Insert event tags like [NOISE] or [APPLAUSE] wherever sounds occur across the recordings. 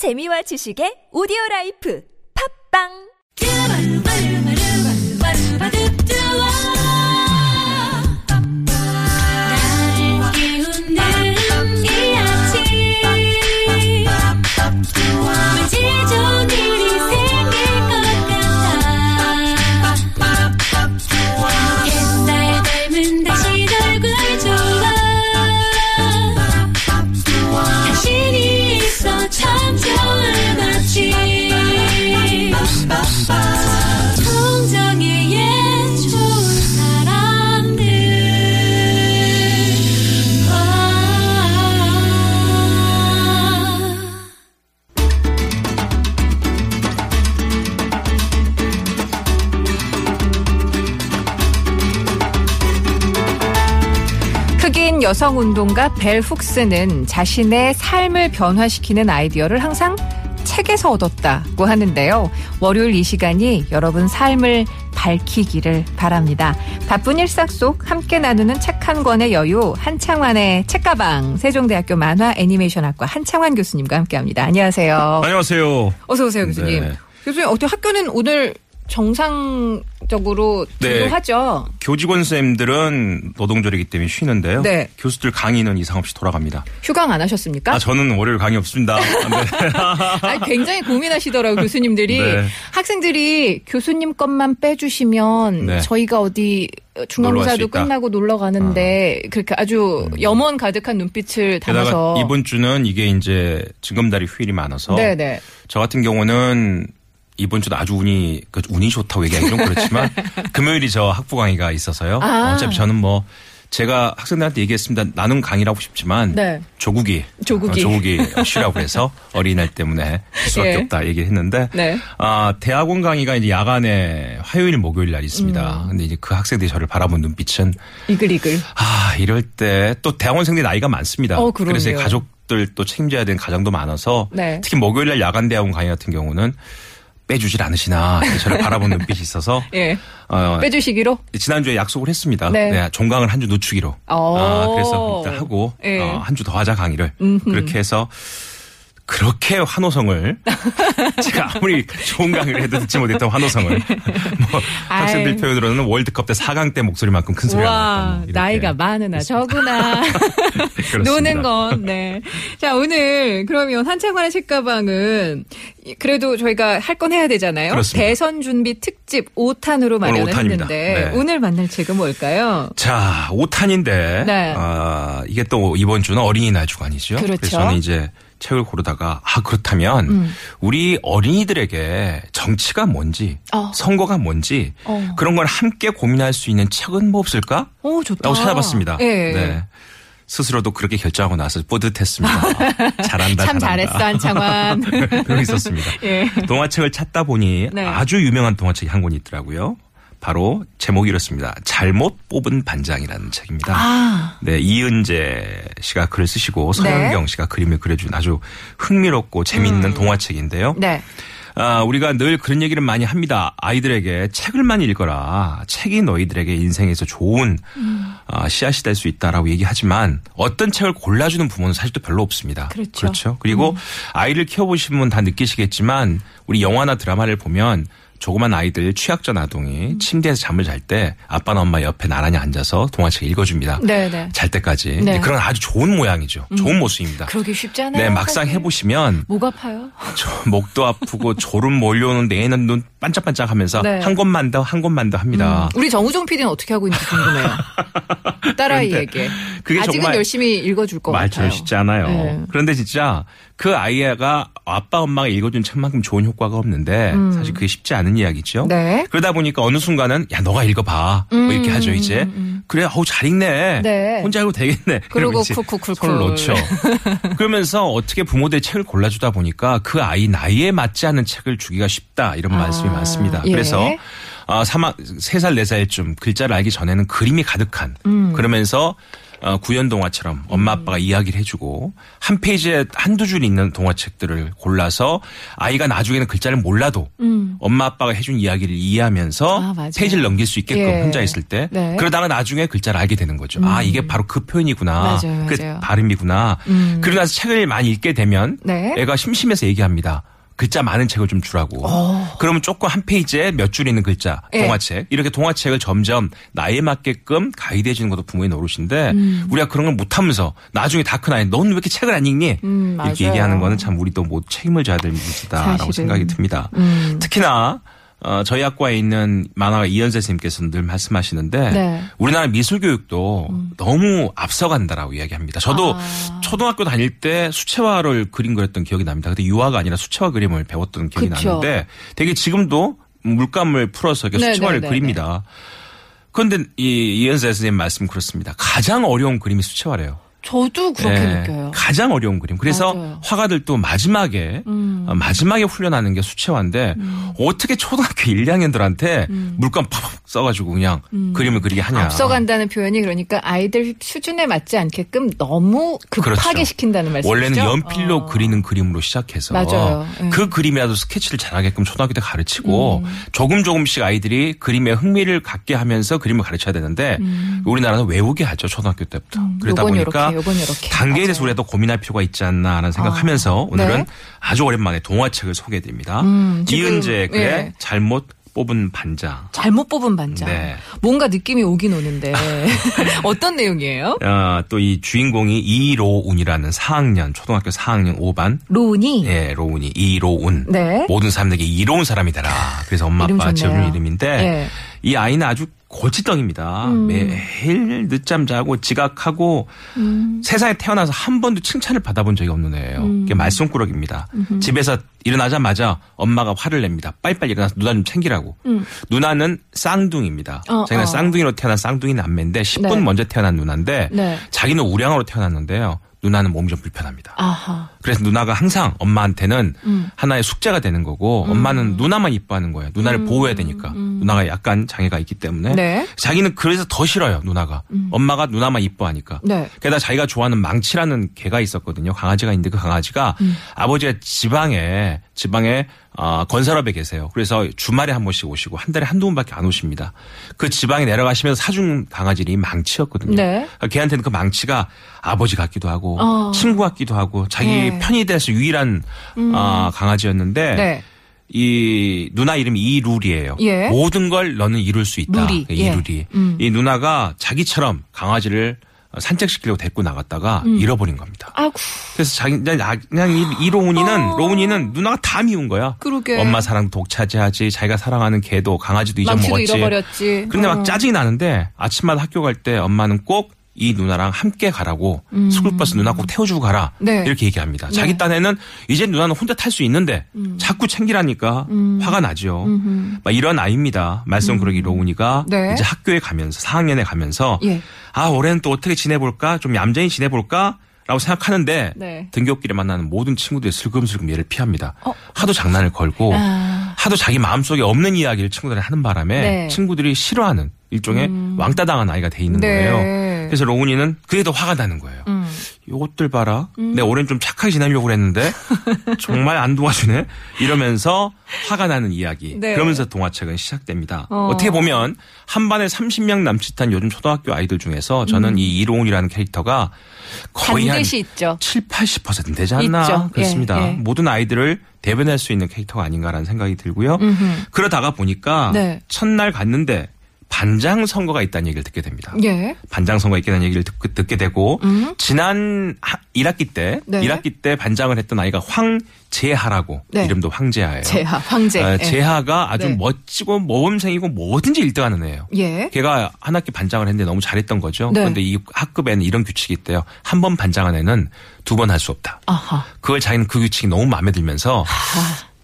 재미와 지식의 오디오 라이프. 팝빵 여성 운동가 벨 훅스는 자신의 삶을 변화시키는 아이디어를 항상 책에서 얻었다고 하는데요. 월요일 이 시간이 여러분 삶을 밝히기를 바랍니다. 바쁜 일상 속 함께 나누는 책 한 권의 여유 한창환의 책가방 세종대학교 만화 애니메이션학과 한창환 교수님과 함께합니다. 안녕하세요. 안녕하세요. 어서 오세요 교수님. 네. 교수님 어떻게 학교는 오늘 정상적으로 네. 등교하죠? 교직원 쌤들은 노동절이기 때문에 쉬는데요. 네. 교수들 강의는 이상 없이 돌아갑니다. 휴강 안 하셨습니까? 아, 저는 월요일 강의 없습니다. 네. [LAUGHS] 아니, 굉장히 고민하시더라고요, 교수님들이. 네. 학생들이 교수님 것만 빼주시면 네. 저희가 어디 중간고사도. 끝나고 놀러 가는데 그렇게 아주 염원 가득한 눈빛을 담아서. 이번 주는 이게 이제 징검다리 휴일이 많아서 네네. 저 같은 경우는 이번 주도 아주 운이 그 운이 좋다고 얘기하기 좀 그렇지만 [LAUGHS] 금요일이 저 학부 강의가 있어서요. 아. 어차피 저는 뭐 제가 학생들한테 얘기했습니다. 나는 강의를 하고 싶지만 네. 조국이 조국이. 어, 조국이 쉬라고 해서 [LAUGHS] 어린이날 때문에 할 수밖에 예. 없다 얘기했는데 네. 아 대학원 강의가 이제 야간에 화요일 목요일 날 있습니다. 음. 근데 이제 그 학생들이 저를 바라본 눈빛은 이글이글. 아 이럴 때 또 대학원생들이 나이가 많습니다. 어. 그래서 이 가족들 또 책임져야 되는 가정도 많아서 네. 특히 목요일 날 야간 대학원 강의 같은 경우는 빼주질 않으시나 저를 [LAUGHS] 바라본 눈빛이 있어서 예. 어, 빼주시기로. 지난주에 약속을 했습니다. 네. 네, 종강을 한 주 늦추기로. 어. 아, 그래서 일단 하고 예. 어, 한 주 더 하자 강의를 그렇게 해서 그렇게 환호성을 [LAUGHS] 제가 아무리 좋은 강의를 해도 듣지 못했던 환호성을 뭐 학생들. 표현으로는 월드컵 때 4강 때 목소리만큼 큰 소리가 이렇게. 나이가 많으나 적으나. [LAUGHS] 노는 건, 네. 자, 오늘 그러면 한창환의 책가방은 그래도 저희가 할 건 해야 되잖아요. 그렇습니다. 대선 준비 특집 5탄으로 마련을 오탄입니다. 했는데 네. 오늘 만날 책은 뭘까요? 자, 5탄인데 네. 아, 이게 또 이번 주는 어린이날 주간이죠. 그렇죠. 래서 저는 이제 책을 고르다가 아 그렇다면 음. 우리 어린이들에게 정치가 뭔지 어. 선거가 뭔지 어. 그런 걸 함께 고민할 수 있는 책은 뭐 없을까? 오, 좋다. 라고 찾아봤습니다. 예. 네. 스스로도 그렇게 결정하고 나서 뿌듯했습니다. [LAUGHS] 잘한다. 참 잘한다. 잘했어, 한창환. [LAUGHS] 그러고 있었습니다. [LAUGHS] 예. 동화책을 찾다 보니 네. 아주 유명한 동화책이 한권 있더라고요. 바로 제목이 이렇습니다. 잘못 뽑은 반장이라는 책입니다. 아, 네, 이은재 씨가 글을 쓰시고 서현경 씨가 그림을 그려준 아주 흥미롭고 재미있는 동화책인데요. 네. 아, 우리가 늘 그런 얘기를 많이 합니다. 아이들에게 책을 많이 읽어라. 책이 너희들에게 인생에서 좋은 아, 씨앗이 될 수 있다라고 얘기하지만 어떤 책을 골라주는 부모는 사실 또 별로 없습니다. 그렇죠. 그리고 아이를 키워보신 분 다 느끼시겠지만 우리 영화나 드라마를 보면 조그만 아이들 취약전 아동이 침대에서 잠을 잘 때 아빠나 엄마 옆에 나란히 앉아서 동화책 읽어줍니다. 네네. 잘 때까지. 네. 그런 아주 좋은 모양이죠. 좋은 모습입니다. 그러기 쉽지 않아요. 네, 막상 사실. 해보시면 목 아파요. [LAUGHS] 저 목도 아프고 졸음 몰려오는데 애는 눈 반짝반짝하면서 네. 한 권만 더한 권만 더 합니다. 우리 정우정 PD는 어떻게 하고 있는지 궁금해요. [LAUGHS] 딸아이에게. 그게 아직은 정말 열심히 읽어줄 것 말처럼 같아요. 쉽지 않아요. 네. 그런데 진짜 그 아이가 아빠 엄마가 읽어준 책만큼 좋은 효과가 없는데 사실 그게 쉽지 않은 이야기죠. 음. 네. 그러다 보니까 어느 순간은 야 너가 읽어봐 뭐 이렇게 하죠 이제. 그래 어우 잘 읽네. 음, 네. 혼자 읽어도 되겠네. 이제 쿡쿡쿡쿡. 손을 놓죠. [LAUGHS] 그러면서 어떻게 부모들이 책을 골라주다 보니까 그 아이 나이에 맞지 않은 책을 주기가 쉽다 이런 말씀이 많습니다. 예. 그래서 아, 사막 3살 4살쯤 글자를 알기 전에는 그림이 가득한 음. 그러면서 어, 구연 동화처럼 엄마 아빠가 이야기를 해주고 한 페이지에 한두 줄 있는 동화책들을 골라서 아이가 나중에는 글자를 몰라도 엄마 아빠가 해준 이야기를 이해하면서 아. 페이지를 넘길 수 있게끔 예. 혼자 있을 때 네. 그러다가 나중에 글자를 알게 되는 거죠. 아 이게 바로 그 표현이구나. 맞아요, 그 맞아요. 발음이구나. 그러고 나서 책을 많이 읽게 되면 네. 애가 심심해서 얘기합니다. 글자 많은 책을 좀 주라고. 그러면 조금 한 페이지에 몇 줄 있는 글자, 예. 동화책. 이렇게 동화책을 점점 나이에 맞게끔 가이드해 주는 것도 부모의 노릇인데 우리가 그런 걸 못하면서 나중에 다 큰 아이, 넌 왜 이렇게 책을 안 읽니? 음, 이렇게 맞아요. 얘기하는 거는 참 우리도 모두 책임을 져야 될 문제다라고. 음. 생각이 듭니다. 특히나 어, 저희 학과에 있는 만화가 이현세 선생님께서는 늘 말씀하시는데 네. 우리나라 미술 교육도 너무 앞서간다라고 이야기합니다. 저도 아. 초등학교 다닐 때 수채화를 그림 그렸던 기억이 납니다. 근데 유화가 아니라 수채화 그림을 배웠던 기억이 그쵸. 나는데 되게 지금도 물감을 풀어서 이렇게 네, 수채화를 네, 네, 그립니다. 그런데 이 이현세 선생님 말씀 그렇습니다. 가장 어려운 그림이 수채화래요. 저도 그렇게 예, 느껴요. 가장 어려운 그림. 그래서 맞아요. 음. 화가들도 마지막에 어, 마지막에 훈련하는 게 수채화인데 어떻게 초등학교 1, 2학년들한테 물감 팍팍 써가지고 그냥 그림을 그리게 하냐. 음. 앞서간다는 표현이 그러니까 아이들 수준에 맞지 않게끔 너무 급하게 그렇죠. 시킨다는 말씀이죠. 원래는 연필로 어. 그리는 그림으로 시작해서 맞아요. 예. 그 그림이라도 스케치를 잘하게끔 초등학교 때 가르치고 음. 조금 조금씩 아이들이 그림에 흥미를 갖게 하면서 그림을 가르쳐야 되는데 우리나라는 외우게 하죠 초등학교 때부터 그러다 음. 보니까 요렇게, 요건 요렇게. 단계에 대해서. 우리가 더 고민할 필요가 있지 않나 하는 생각하면서 오늘은 네. 아주 오랜만에 동화책을 소개해드립니다 음, 지금, 이은재 글의 예. 잘못 뽑은 반장 잘못 뽑은 반장. 네. 뭔가 느낌이 오긴 오는데 [LAUGHS] [LAUGHS] 어떤 내용이에요? 어, 또이 주인공이 이로운이라는 4학년 초등학교 4학년 5반 로운이 예, 로운이 이로운. 네. 모든 사람들에게 이로운 사람이 되라. 그래서 엄마 아빠. 지어준 이름인데 예. 이 아이는 아주 골칫덩입니다. 음. 매일 늦잠 자고 지각하고 음. 세상에 태어나서 한 번도 칭찬을 받아본 적이 없는 애예요. 음. 그게 말썽꾸러기입니다. 집에서 일어나자마자 엄마가 화를 냅니다. 빨리빨리 일어나서 누나 좀 챙기라고. 누나는 쌍둥이입니다. 음. 어, 자기는 어. 쌍둥이로 태어난 쌍둥이 남매인데 10분 네. 먼저 태어난 누나인데 네. 자기는 우량으로 태어났는데요. 누나는 몸이 좀 불편합니다. 아하. 그래서 누나가 항상 엄마한테는 음. 하나의 숙제가 되는 거고 엄마는 누나만 이뻐하는 거예요. 누나를 보호해야 되니까. 누나가 약간 장애가 있기 때문에 음. 네. 자기는 그래서 더 싫어요. 누나가. 엄마가 누나만 이뻐하니까. 네. 게다가 자기가 좋아하는 망치라는 개가 있었거든요. 강아지가 있는데 그 강아지가 음. 아버지가 지방에 지방에 어, 건설업에 계세요. 그래서 주말에 한 번씩 오시고 한 달에 한두 번밖에 안 오십니다. 그 지방에 내려가시면서 사준 강아지이 망치였거든요. 네. 그러니까 걔한테는 그 망치가 아버지 같기도 하고 어. 친구 같기도 하고 자기 네. 편이 돼서 유일한 아, 강아지였는데 네. 이 누나 이름이 이룰이에요. 예. 모든 걸 너는 이룰 수 있다. 루리. 그 예. 이룰이. 음. 이 누나가 자기처럼 강아지를 산책시키려고 데리고 나갔다가 음. 잃어버린 겁니다. 아구. 그래서 자기 그냥 아- 그냥 이, 이 로운이는 어. 로운이는 누나가 다 미운 거야. 그러게. 엄마 사랑 독차지하지. 자기가 사랑하는 개도 강아지도 잊어먹었지. 잃어버렸지. 그런데 어. 막 짜증이 나는데 아침마다 학교 갈 때 엄마는 꼭 이 누나랑 함께 가라고 스쿨버스 누나 꼭 태워주고 가라 음. 네. 이렇게 얘기합니다. 자기 딴에는 이제 누나는 혼자 탈 수 있는데 음. 자꾸 챙기라니까 화가 나죠. 막 이런 아이입니다. 말썽꾸러기 로운이가 네. 이제 학교에 가면서 4학년에 가면서 예. 아 올해는 또 어떻게 지내볼까 좀 얌전히 지내볼까 라고 생각하는데 네. 등굣길에 만나는 모든 친구들이 슬금슬금 얘를 피합니다. 하도 장난을 걸고 어. 아. 하도 자기 마음속에 없는 이야기를 친구들이 하는 바람에 네. 친구들이 싫어하는 일종의 왕따 당한 아이가 돼 있는 네. 거예요. 그래서 로운이는 그게 더 화가 나는 거예요. 음. 요것들 봐라. 내 올해는 좀 착하게 지내려고 그랬는데 [LAUGHS] 정말 안 도와주네. 이러면서 화가 나는 이야기. 네. 그러면서 동화책은 시작됩니다. 어. 어. 떻게 보면 한 반에 30명 남짓한 요즘 초등학교 아이들 중에서 저는 이 이로운이라는 캐릭터가 거의 한 있죠. 7, 80% 되지 않나 있죠. 그렇습니다. 예, 예. 모든 아이들을 대변할 수 있는 캐릭터가 아닌가라는 생각이 들고요. 그러다가 보니까 네. 첫날 갔는데 반장 선거가 있다는 얘기를 듣게 됩니다. 예. 반장 선거가 있다는 얘기를 듣, 듣게 되고 지난 하- 1학기 때 네. 1학기 때 반장을 했던 아이가 황재하라고 네. 이름도 황재하예요. 재하, 황제. 어, 예. 재하가 아주 네. 멋지고 모범생이고 뭐든지 1등하는 애예요. 예. 걔가 한 학기 반장을 했는데 너무 잘했던 거죠. 네. 그런데 이 학급에는 이런 규칙이 있대요. 한 번 반장한 애는 두 번 할 수 없다. 아하. 그걸 자기는 그 규칙이 너무 마음에 들면서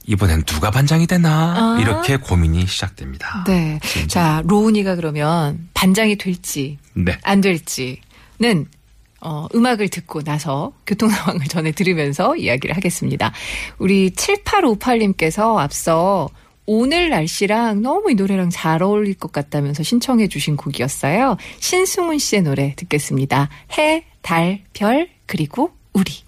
이번엔 누가 반장이 되나 아. 이렇게 고민이 시작됩니다. 네. 자, 로운이가 그러면 반장이 될지 네. 안 될지는 어, 음악을 듣고 나서 교통 상황을 전해 들으면서 이야기를 하겠습니다. 우리 7858님께서 앞서 오늘 날씨랑 너무 이 노래랑 잘 어울릴 것 같다면서 신청해 주신 곡이었어요. 신승훈 씨의 노래 듣겠습니다. 해, 달, 별, 그리고 우리.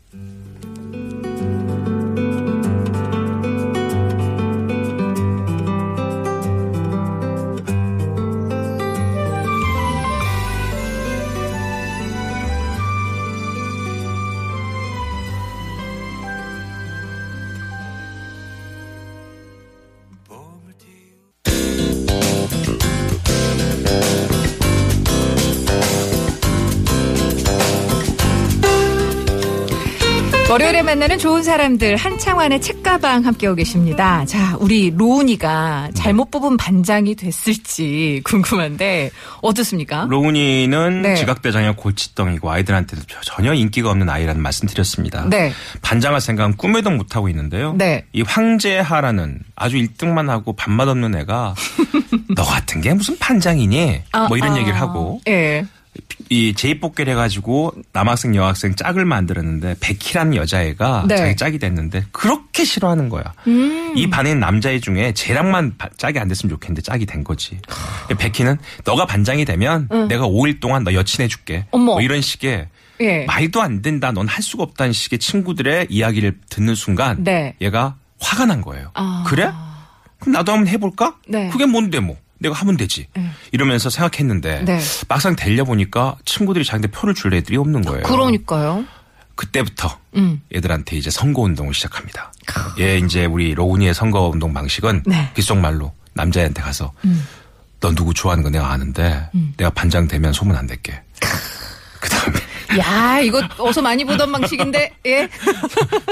월요일에 만나는 좋은 사람들 한창환의 책가방 함께하고 계십니다. 자, 우리 로운이가 잘못 뽑은 반장이 됐을지 궁금한데 어떻습니까? 로운이는 네. 지각대장의 골칫덩이고 아이들한테도 전혀 인기가 없는 아이라는 말씀드렸습니다. 네. 반장할 생각은 꿈에도 못하고 있는데요. 네. 이 황제하라는 아주 1등만 하고 밥맛 없는 애가 [LAUGHS] 너 같은 게 무슨 반장이니? 아, 뭐 이런 아. 얘기를 하고 예. 이 제입복귀를 해가지고 남학생 여학생 짝을 만들었는데 백희라는 여자애가 네. 자기 짝이 됐는데 그렇게 싫어하는 거야. 음. 이 반에 있는 남자애 중에 쟤랑만 바- 짝이 안 됐으면 좋겠는데 짝이 된 거지. 백희는 너가 반장이 되면 내가 5일 동안 너 여친 해줄게. 어머. 뭐 이런 식의 예. 말도 안 된다. 넌 할 수가 없다는 식의 친구들의 이야기를 듣는 순간 네. 얘가 화가 난 거예요. 아. 그래? 그럼 나도 한번 해볼까? 네. 그게 뭔데 뭐. 내가 하면 되지. 네. 이러면서 생각했는데 네. 막상 되려 보니까 친구들이 자기한테 표를 줄 애들이 없는 거예요. 그러니까요. 그때부터 음. 얘들한테 이제 선거 운동을 시작합니다. 예, 이제 우리 로운이의 선거 운동 방식은 네. 음. 귓속말로 남자애한테 가서 너 누구 좋아하는 거 내가 아는데 내가 반장 되면 소문 안 낼게. 그 다음에 야, 이거 어서 많이 보던 방식인데, 예.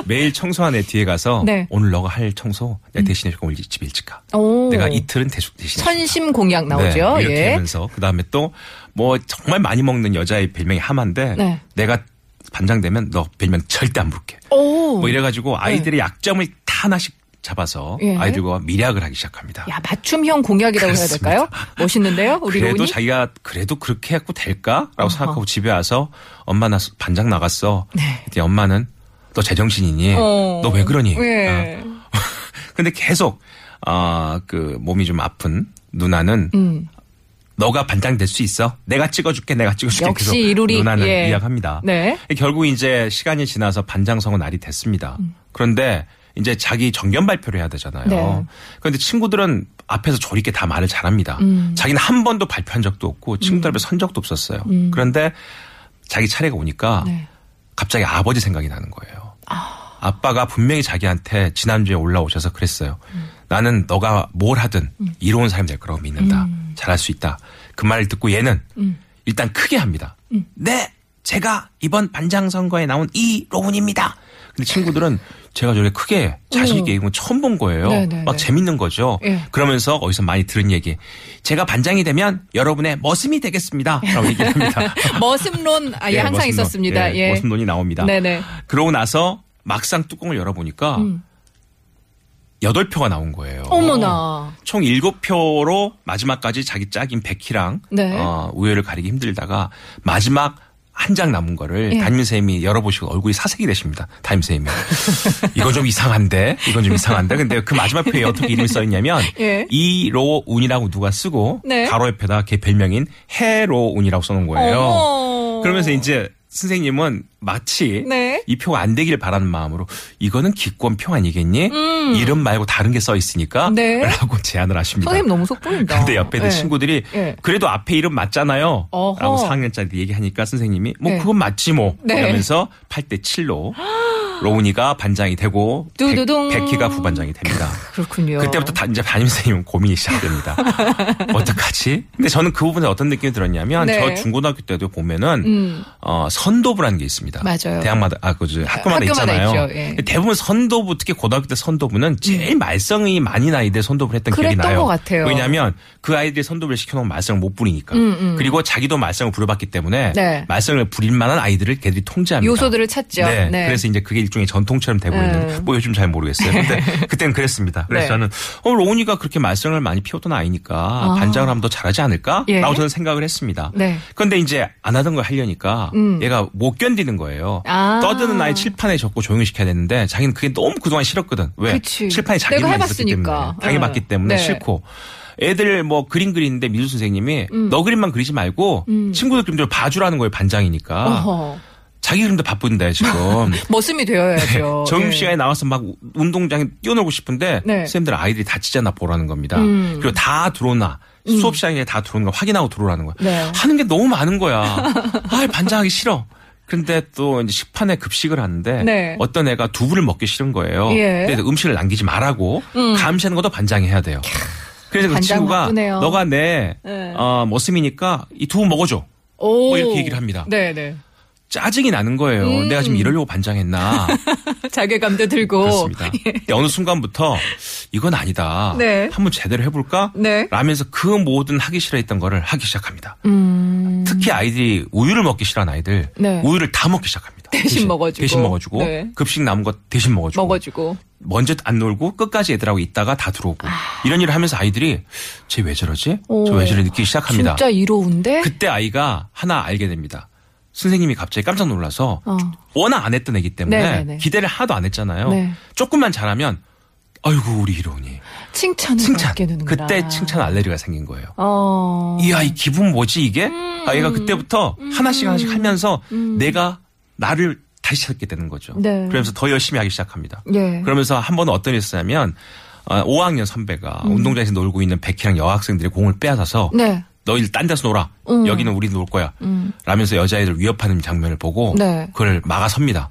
매일 청소한 애 뒤에 가서 네. 음. 오늘 너가 할 청소 내가 대신해 줄게 오늘 집 일찍 가. 오. 내가 이틀은 대신 대신 선심 공약 나오죠. 네, 이렇게 예. 하면서 그 다음에 또 뭐 정말 많이 먹는 여자의 별명이 하마인데 네. 내가 반장 되면 너 별명 절대 안 부를게. 오. 뭐 이래가지고 아이들의 약점을 다 하나씩 잡아서 예. 아이들과 미략을 하기 시작합니다. 야, 맞춤형 공약이라고 해야 될까요? 멋있는데요? 우리 그래도 로운이? 자기가 그래도 그렇게 해갖고 될까라고 어허. 생각하고 집에 와서 엄마 나 반장 나갔어. 네. 엄마는 너 제정신이니? 어. 너왜 그러니? 예. 어. [LAUGHS] 근데 계속 아그 몸이 좀 아픈 누나는 음. 너가 반장 될 수 있어. 내가 찍어줄게. 내가 찍어줄게. 역시 이루리. 누나는 예. 이야기합니다. 네. 결국 이제 시간이 지나서 반장성은 날이 됐습니다. 음. 그런데 이제 자기 정견 발표를 해야 되잖아요. 네. 그런데 친구들은 앞에서 조리게 다 말을 잘합니다. 음. 자기는 한 번도 발표한 적도 없고 친구들 앞에 선 적도 없었어요. 그런데 자기 차례가 오니까 네. 갑자기 아버지 생각이 나는 거예요. 아 빠가 분명히 자기한테 지난주에 올라오셔서 그랬어요. 나는 너가 뭘 하든 이로운 삶이 될 거라고 믿는다. 잘할 수 있다. 그 말을 듣고 얘는 일단 크게 합니다. 네, 제가 이번 반장 선거에 나온 이로운입니다. 근데 친구들은 제가 저렇게 크게 자신 있게 얘기한 건 처음 본 거예요. 네, 네, 막 네. 재밌는 거죠. 예. 그러면서 어디서 많이 들은 얘기. 제가 반장이 되면 여러분의 머슴이 되겠습니다. 라고 얘기를 합니다. [LAUGHS] 머슴론, 아, 예, 예, 항상 머슴론. 있었습니다. 예, 예. 머슴론이 나옵니다. 네네. 그러고 나서 막상 뚜껑을 열어보니까 음. 여덟 표가 나온 거예요. 어머나. 총 일곱 표로 마지막까지 자기 짝인 백희랑 네. 어, 우열을 가리기 힘들다가 마지막 한 장 남은 거를 예. 담임 선생님이 열어보시고 얼굴이 사색이 되십니다. 담임 선생님이. 이건 좀 이상한데? 이건 좀 이상한데? 근데 그 마지막 표에 어떻게 이름이 써있냐면 [LAUGHS] 예. 이로운이라고 누가 쓰고 네. 가로 옆에다 걔 별명인 해로운이라고 써놓은 거예요. 어머. 그러면서 이제 선생님은 마치 네. 이 표가 안 되길 바라는 마음으로 이거는 기권표 아니겠니? 이름 말고 다른 게 써 있으니까 음. 네. 라고 제안을 하십니다. 선생님 너무 속 보인다. 근데 옆에 있는 예. 친구들이 예. 그래도 앞에 이름 맞잖아요. 어허. 라고 4학년짜리 얘기하니까 선생님이 뭐 네. 그건 맞지 뭐. 네. 이러면서 8대 7로 로운이가 반장이 되고 두두둥. 백, 백희가 부반장이 됩니다. [LAUGHS] 그렇군요. 그때부터 다 이제 담임 선생님 고민이 시작됩니다. [LAUGHS] 어떡하지? 근데 저는 그 부분에 어떤 느낌이 들었냐면 네. 저 중고등학교 때도 보면은 음. 어, 선도부라는 게 있습니다. 맞아요. 대학마다 아 그죠 학교마다 학교마다 있잖아요. 예. 대부분 선도부 특히 고등학교 때 선도부는 제일 말썽이 많이 나이들 선도부를 했던 기억이 음. 나요. 것 같아요. 왜냐하면 그 아이들이 선도부를 시켜놓으면 말썽을 못 부리니까. 음, 음. 그리고 자기도 말썽을 부려봤기 때문에 네. 말썽을 부릴 만한 아이들을 걔들이 통제합니다. 요소들을 찾죠. 네. 네. 그래서 이제 그게 일종의 전통처럼 되고 있는 네. 뭐 요즘 잘 모르겠어요. 근데 [LAUGHS] 그때는 그랬습니다. 그래서 네. 저는 어, 로운이가 그렇게 말썽을 많이 피우던 아이니까 반장을 하면 더 잘하지 않을까? 예. 라고 저는 생각을 했습니다. 네. 그런데 이제 안 하던 걸 하려니까 음. 얘가 못 견디는 거예요. 아. 떠드는 아이 칠판에 적고 조용히 시켜야 되는데 자기는 그게 너무 그동안 싫었거든. 왜? 그치. 칠판에 자기만 있었기. 때문에. 당해봤기 네. 때문에 네. 싫고. 애들 뭐 그림 그리는데 미술 선생님이 너 그림만 그리지 말고 친구들 그림 좀 봐주라는 거예요 반장이니까 음. 어허. 자기 그림도 바쁜데 지금 [LAUGHS] 머슴이 되어야죠. 점심 예. 시간에 나와서 막 우- 운동장에 뛰어놀고 싶은데 네. 선생님들 아이들이 다치잖아 보라는 겁니다. 음. 그리고 다 들어오나 수업 시간에 다 들어오는 거 확인하고 들어오라는 거야. 네. 하는 게 너무 많은 거야. 아 반장하기 싫어. 그런데 또 이제 식판에 급식을 하는데 네. 어떤 애가 두부를 먹기 싫은 거예요. 예. 근데 음식을 남기지 말라고 감시하는 것도 반장이 해야 돼요. 그래서 그 친구가 바쁘네요. 너가 내 네. 어, 머슴이니까 이 두부 먹어줘. 오. 뭐 이렇게 얘기를 합니다. 네네. 짜증이 나는 거예요. 음. 내가 지금 이러려고 반장했나. [LAUGHS] 자괴감도 들고. 그렇습니다. [LAUGHS] 근데 어느 순간부터 이건 아니다. 네. 한번 제대로 해볼까? 네. 라면서 그 모든 하기 싫어했던 거를 하기 시작합니다. 음. 특히 아이들이 우유를 먹기 싫어하는 아이들 네. 우유를 다 먹기 시작합니다. 대신 먹어주고. 대신 먹어주고 네. 급식 남은 거 대신 먹어주고 먹어주고. 먼저 안 놀고 끝까지 애들하고 있다가 다 들어오고 이런 일을 하면서 아이들이 쟤 왜 저러지? 오. 저왜 저래 느끼기 시작합니다. 진짜 이로운데? 그때 아이가 하나 알게 됩니다. 선생님이 갑자기 깜짝 놀라서 어. 워낙 안 했던 애기 때문에 네네네. 기대를 하나도 안 했잖아요. 네. 조금만 잘하면 아이고 우리 이로운이 칭찬을 칭찬. 그때 칭찬 알레르기가 생긴 거예요. 어. 이 아이 기분 뭐지 이게? 아이가 그때부터 하나씩 하나씩 하면서 내가 나를 다시 찾게 되는 거죠. 네. 그러면서 더 열심히 하기 시작합니다. 예. 그러면서 한 번은 어떤 일이 있었냐면 어, 5학년 선배가 운동장에서 놀고 있는 백희랑 여학생들이 공을 빼앗아서 네. 너희들 딴 데서 놀아. 음. 여기는 우리 놀 거야. 라면서 여자애들 위협하는 장면을 보고 네. 그걸 막아섭니다.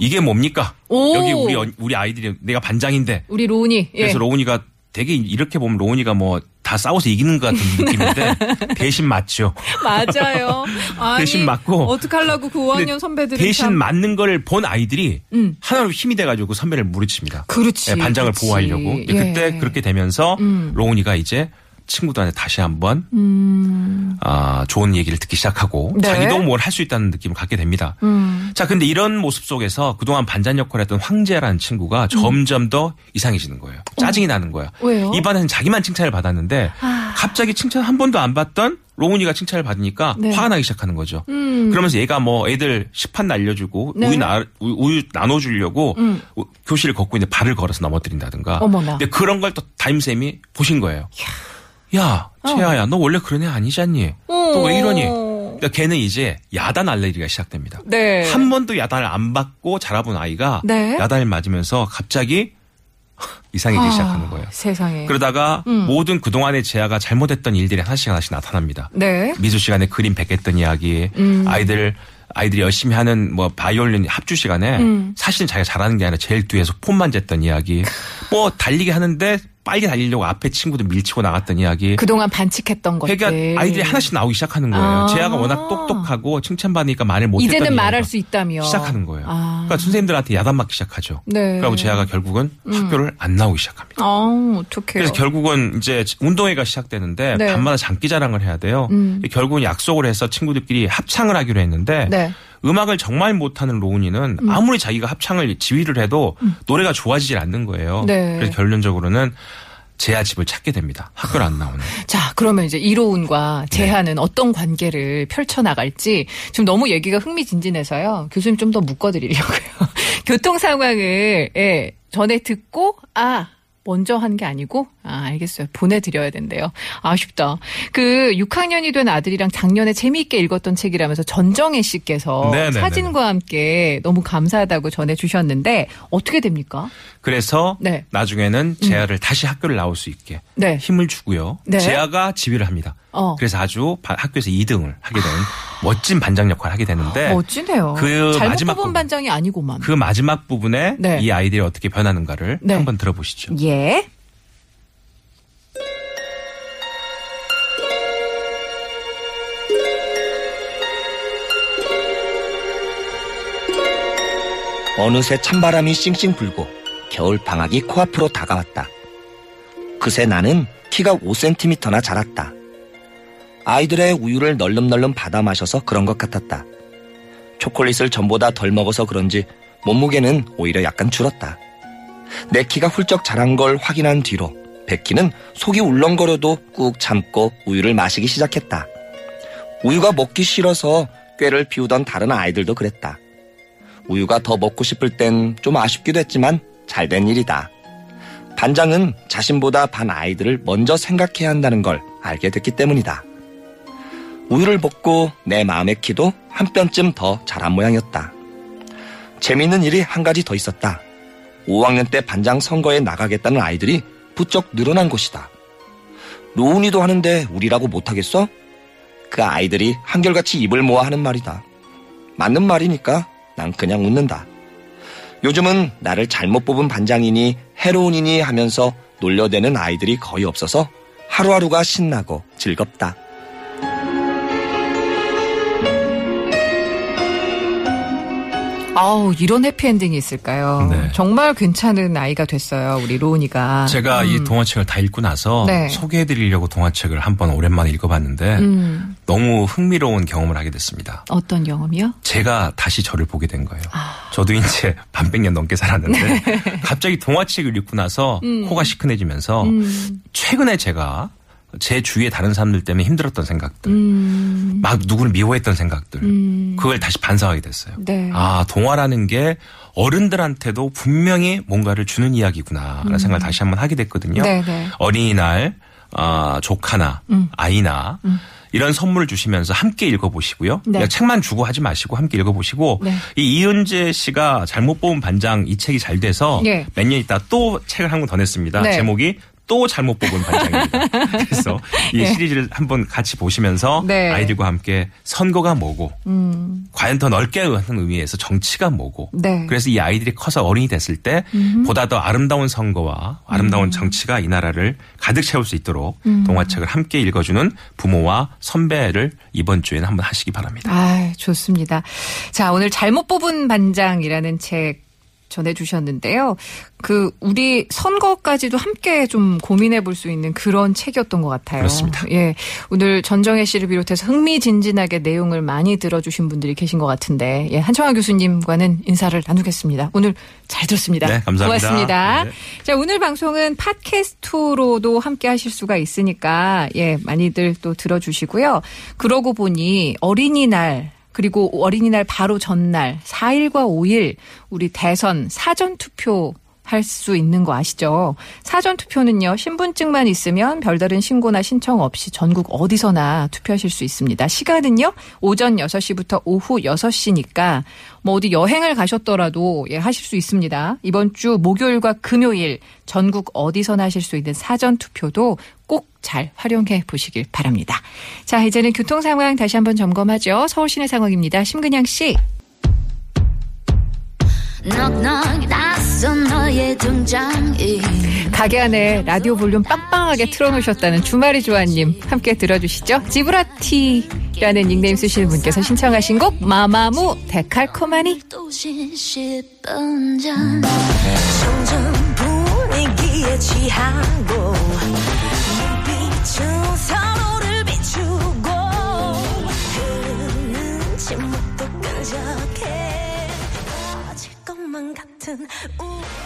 이게 뭡니까? 오. 여기 우리 어- 우리 아이들이 내가 반장인데 우리 로운이. 예. 그래서 로운이가 되게 이렇게 보면 로운이가 뭐 다 싸워서 이기는 것 같은 느낌인데 [LAUGHS] 대신 맞죠. 맞아요. [LAUGHS] 아니, 대신 맞고. 어떡하려고 그 5학년 근데 선배들이 대신 참. 맞는 거를 본 아이들이 음. 하나로 힘이 돼가지고 그 선배를 무리칩니다. 그렇지. 예, 반장을 그렇지. 보호하려고. 예. 그때 그렇게 되면서 음. 로운이가 이제 친구들한테 다시 한번 음. 아, 좋은 얘기를 듣기 시작하고 네. 자기도 뭘 할 수 있다는 느낌을 갖게 됩니다. 음. 자, 근데 이런 모습 속에서 그동안 반장 역할을 했던 황제라는 친구가 점점 더 이상해지는 거예요. 짜증이 나는 거야. 음. 왜요? 이 반에서는 자기만 칭찬을 받았는데 아. 갑자기 칭찬 한 번도 안 받던 로운이가 칭찬을 받으니까 네. 화가 나기 시작하는 거죠. 음. 그러면서 얘가 뭐 애들 식판 날려주고 네. 우유, 나, 우유, 나눠주려고 음. 우- 교실을 걷고 있는데 발을 걸어서 넘어뜨린다든가. 어머나. 근데 그런 걸또 담임쌤이 보신 거예요. 야, 채아야, 너 원래 그런 애 아니지 않니? 너 왜 이러니? 그러니까 걔는 이제 야단 알레르기가 시작됩니다. 네. 한 번도 야단을 안 받고 자라본 아이가 네. 야단을 맞으면서 갑자기 [LAUGHS] 이상해지기 아, 시작하는 거예요. 세상에. 그러다가 음. 모든 그동안의 제아가 잘못했던 일들이 하나씩 하나씩 나타납니다. 네. 미술 시간에 그림 베꼈던 이야기, 음. 아이들 아이들이 열심히 하는 뭐 바이올린 합주 시간에 음. 사실은 자기가 잘하는 게 아니라 제일 뒤에서 폰만 쟀던 이야기, 뭐 달리기 하는데 빨리 달리려고 앞에 친구들 밀치고 나갔던 이야기. 그동안 반칙했던 것들. 그러니까 아이들이 하나씩 나오기 시작하는 거예요. 아. 제아가 워낙 똑똑하고 칭찬받으니까 말을 못했던 이제는 말할 수 있다며. 시작하는 거예요. 아. 그러니까 선생님들한테 야단 맞기 시작하죠. 네. 그리고 제아가 결국은 학교를 안 나오기 시작합니다. 아, 어떡해요. 그래서 결국은 이제 운동회가 시작되는데 네. 밤마다 장기 자랑을 해야 돼요. 음. 결국은 약속을 해서 친구들끼리 합창을 하기로 했는데 네. 음악을 정말 못하는 로운이는 아무리 자기가 합창을 지휘를 해도 노래가 좋아지질 않는 거예요. 네. 그래서 결론적으로는 제아 집을 찾게 됩니다. 학교를 안 나오는. 자, 그러면 이제 이로운과 재하는 어떤 관계를 펼쳐 나갈지 지금 너무 얘기가 흥미진진해서요. 교수님 좀 더 묶어 드리려고요. [LAUGHS] 교통 상황을 예, 전에 듣고 아 먼저 한 게 아니고 아 알겠어요 보내드려야 된대요 아쉽다 그 6학년이 된 아들이랑 작년에 재미있게 읽었던 책이라면서 전정혜 씨께서 네네네. 사진과 함께 너무 감사하다고 전해주셨는데 어떻게 됩니까? 그래서 네. 나중에는 제아를 다시 학교를 나올 수 있게 네. 힘을 주고요. 네. 제아가 지휘를 합니다. 어. 그래서 아주 바- 학교에서 2등을 하게 되는 멋진 반장 역할을 하게 되는데 멋지네요. 그 잘못 마지막 뽑은 부분. 반장이 아니고만. 그 마지막 부분에 네. 이 아이들이 어떻게 변하는가를 네. 한번 들어보시죠. 예. 어느새 찬바람이 싱싱 불고 겨울 방학이 코앞으로 다가왔다. 그새 나는 키가 5cm나 자랐다. 아이들의 우유를 널름널름 받아 마셔서 그런 것 같았다. 초콜릿을 전보다 덜 먹어서 그런지 몸무게는 오히려 약간 줄었다. 내 키가 훌쩍 자란 걸 확인한 뒤로 베키는 속이 울렁거려도 꾹 참고 우유를 마시기 시작했다. 우유가 먹기 싫어서 꾀를 피우던 다른 아이들도 그랬다. 우유가 더 먹고 싶을 땐 좀 아쉽기도 했지만 잘 된 일이다. 반장은 자신보다 반 아이들을 먼저 생각해야 한다는 걸 알게 됐기 때문이다. 우유를 먹고 내 마음의 키도 한 뼘쯤 더 자란 모양이었다. 재미있는 일이 한 가지 더 있었다. 5학년 때 반장 선거에 나가겠다는 아이들이 부쩍 늘어난 곳이다. 로운이도 하는데 우리라고 못하겠어? 그 아이들이 한결같이 입을 모아 하는 말이다. 맞는 말이니까 난 그냥 웃는다. 요즘은 나를 잘못 뽑은 반장이니 해로운이니 하면서 놀려대는 아이들이 거의 없어서 하루하루가 신나고 즐겁다. 아우, 이런 해피엔딩이 있을까요? 네. 정말 괜찮은 아이가 됐어요, 우리 로운이가. 제가 이 동화책을 다 읽고 나서 음. 네. 소개해드리려고 동화책을 한번 오랜만에 읽어봤는데 음, 너무 흥미로운 경험을 하게 됐습니다. 어떤 경험이요? 제가 다시 저를 보게 된 거예요. 아. 저도 이제 [LAUGHS] 반백년 넘게 살았는데 네. 갑자기 동화책을 읽고 나서 코가 시큰해지면서 음, 최근에 제가 제 주위에 다른 사람들 때문에 힘들었던 생각들, 음, 막 누구를 미워했던 생각들, 음. 그걸 다시 반성하게 됐어요. 네. 아, 동화라는 게 어른들한테도 분명히 뭔가를 주는 이야기구나라는 생각을 다시 한번 하게 됐거든요. 음. 네, 네. 어린이날, 아, 조카나 음. 아이나 이런 선물을 주시면서 함께 읽어보시고요. 네. 책만 주고 하지 마시고 함께 읽어보시고 네. 이 이은재 씨가 잘못 뽑은 반장 이 책이 잘 돼서 예. 몇년 있다 또 책을 한 권 더 냈습니다. 네. 제목이 또 잘못 뽑은 반장입니다. [LAUGHS] 그래서 이 예. 시리즈를 한번 같이 보시면서 네. 아이들과 함께 선거가 뭐고 음, 과연 더 넓게 하는 의미에서 정치가 뭐고 네. 그래서 이 아이들이 커서 어른이 됐을 때 보다 더 아름다운 선거와 음. 아름다운 정치가 이 나라를 가득 채울 수 있도록 동화책을 함께 읽어주는 부모와 선배를 이번 주에는 한번 하시기 바랍니다. 아, 좋습니다. 자, 오늘 잘못 뽑은 반장이라는 책 전해주셨는데요. 그, 우리 선거까지도 함께 좀 고민해 볼 수 있는 그런 책이었던 것 같아요. 그렇습니다. 예. 오늘 전정혜 씨를 비롯해서 흥미진진하게 내용을 많이 들어주신 분들이 계신 것 같은데, 예. 한청아 교수님과는 인사를 나누겠습니다. 오늘 잘 들었습니다. 네, 감사합니다. 고맙습니다. 네. 자, 오늘 방송은 팟캐스트로도 함께 하실 수가 있으니까, 예, 많이들 또 들어주시고요. 그러고 보니 어린이날, 그리고 어린이날 바로 전날, 4일과 5일, 우리 대선 사전 투표 할 수 있는 거 아시죠? 사전 투표는요, 신분증만 있으면 별다른 신고나 신청 없이 전국 어디서나 투표하실 수 있습니다. 시간은요, 오전 6시부터 오후 6시니까 뭐 어디 여행을 가셨더라도 예, 하실 수 있습니다. 이번 주 목요일과 금요일 전국 어디서나 하실 수 있는 사전 투표도 꼭 잘 활용해 보시길 바랍니다. 자, 이제는 교통 상황 다시 한번 점검하죠. 서울 시내 상황입니다. 심근양 씨. 가게 안에 라디오 볼륨 빵빵하게 틀어놓으셨다는 주말이 조아님 함께 들어주시죠. 지브라티라는 닉네임 쓰시는 분께서 신청하신 곡 마마무 데칼코마니. 잔 점점 분위기에 취하고 Oh.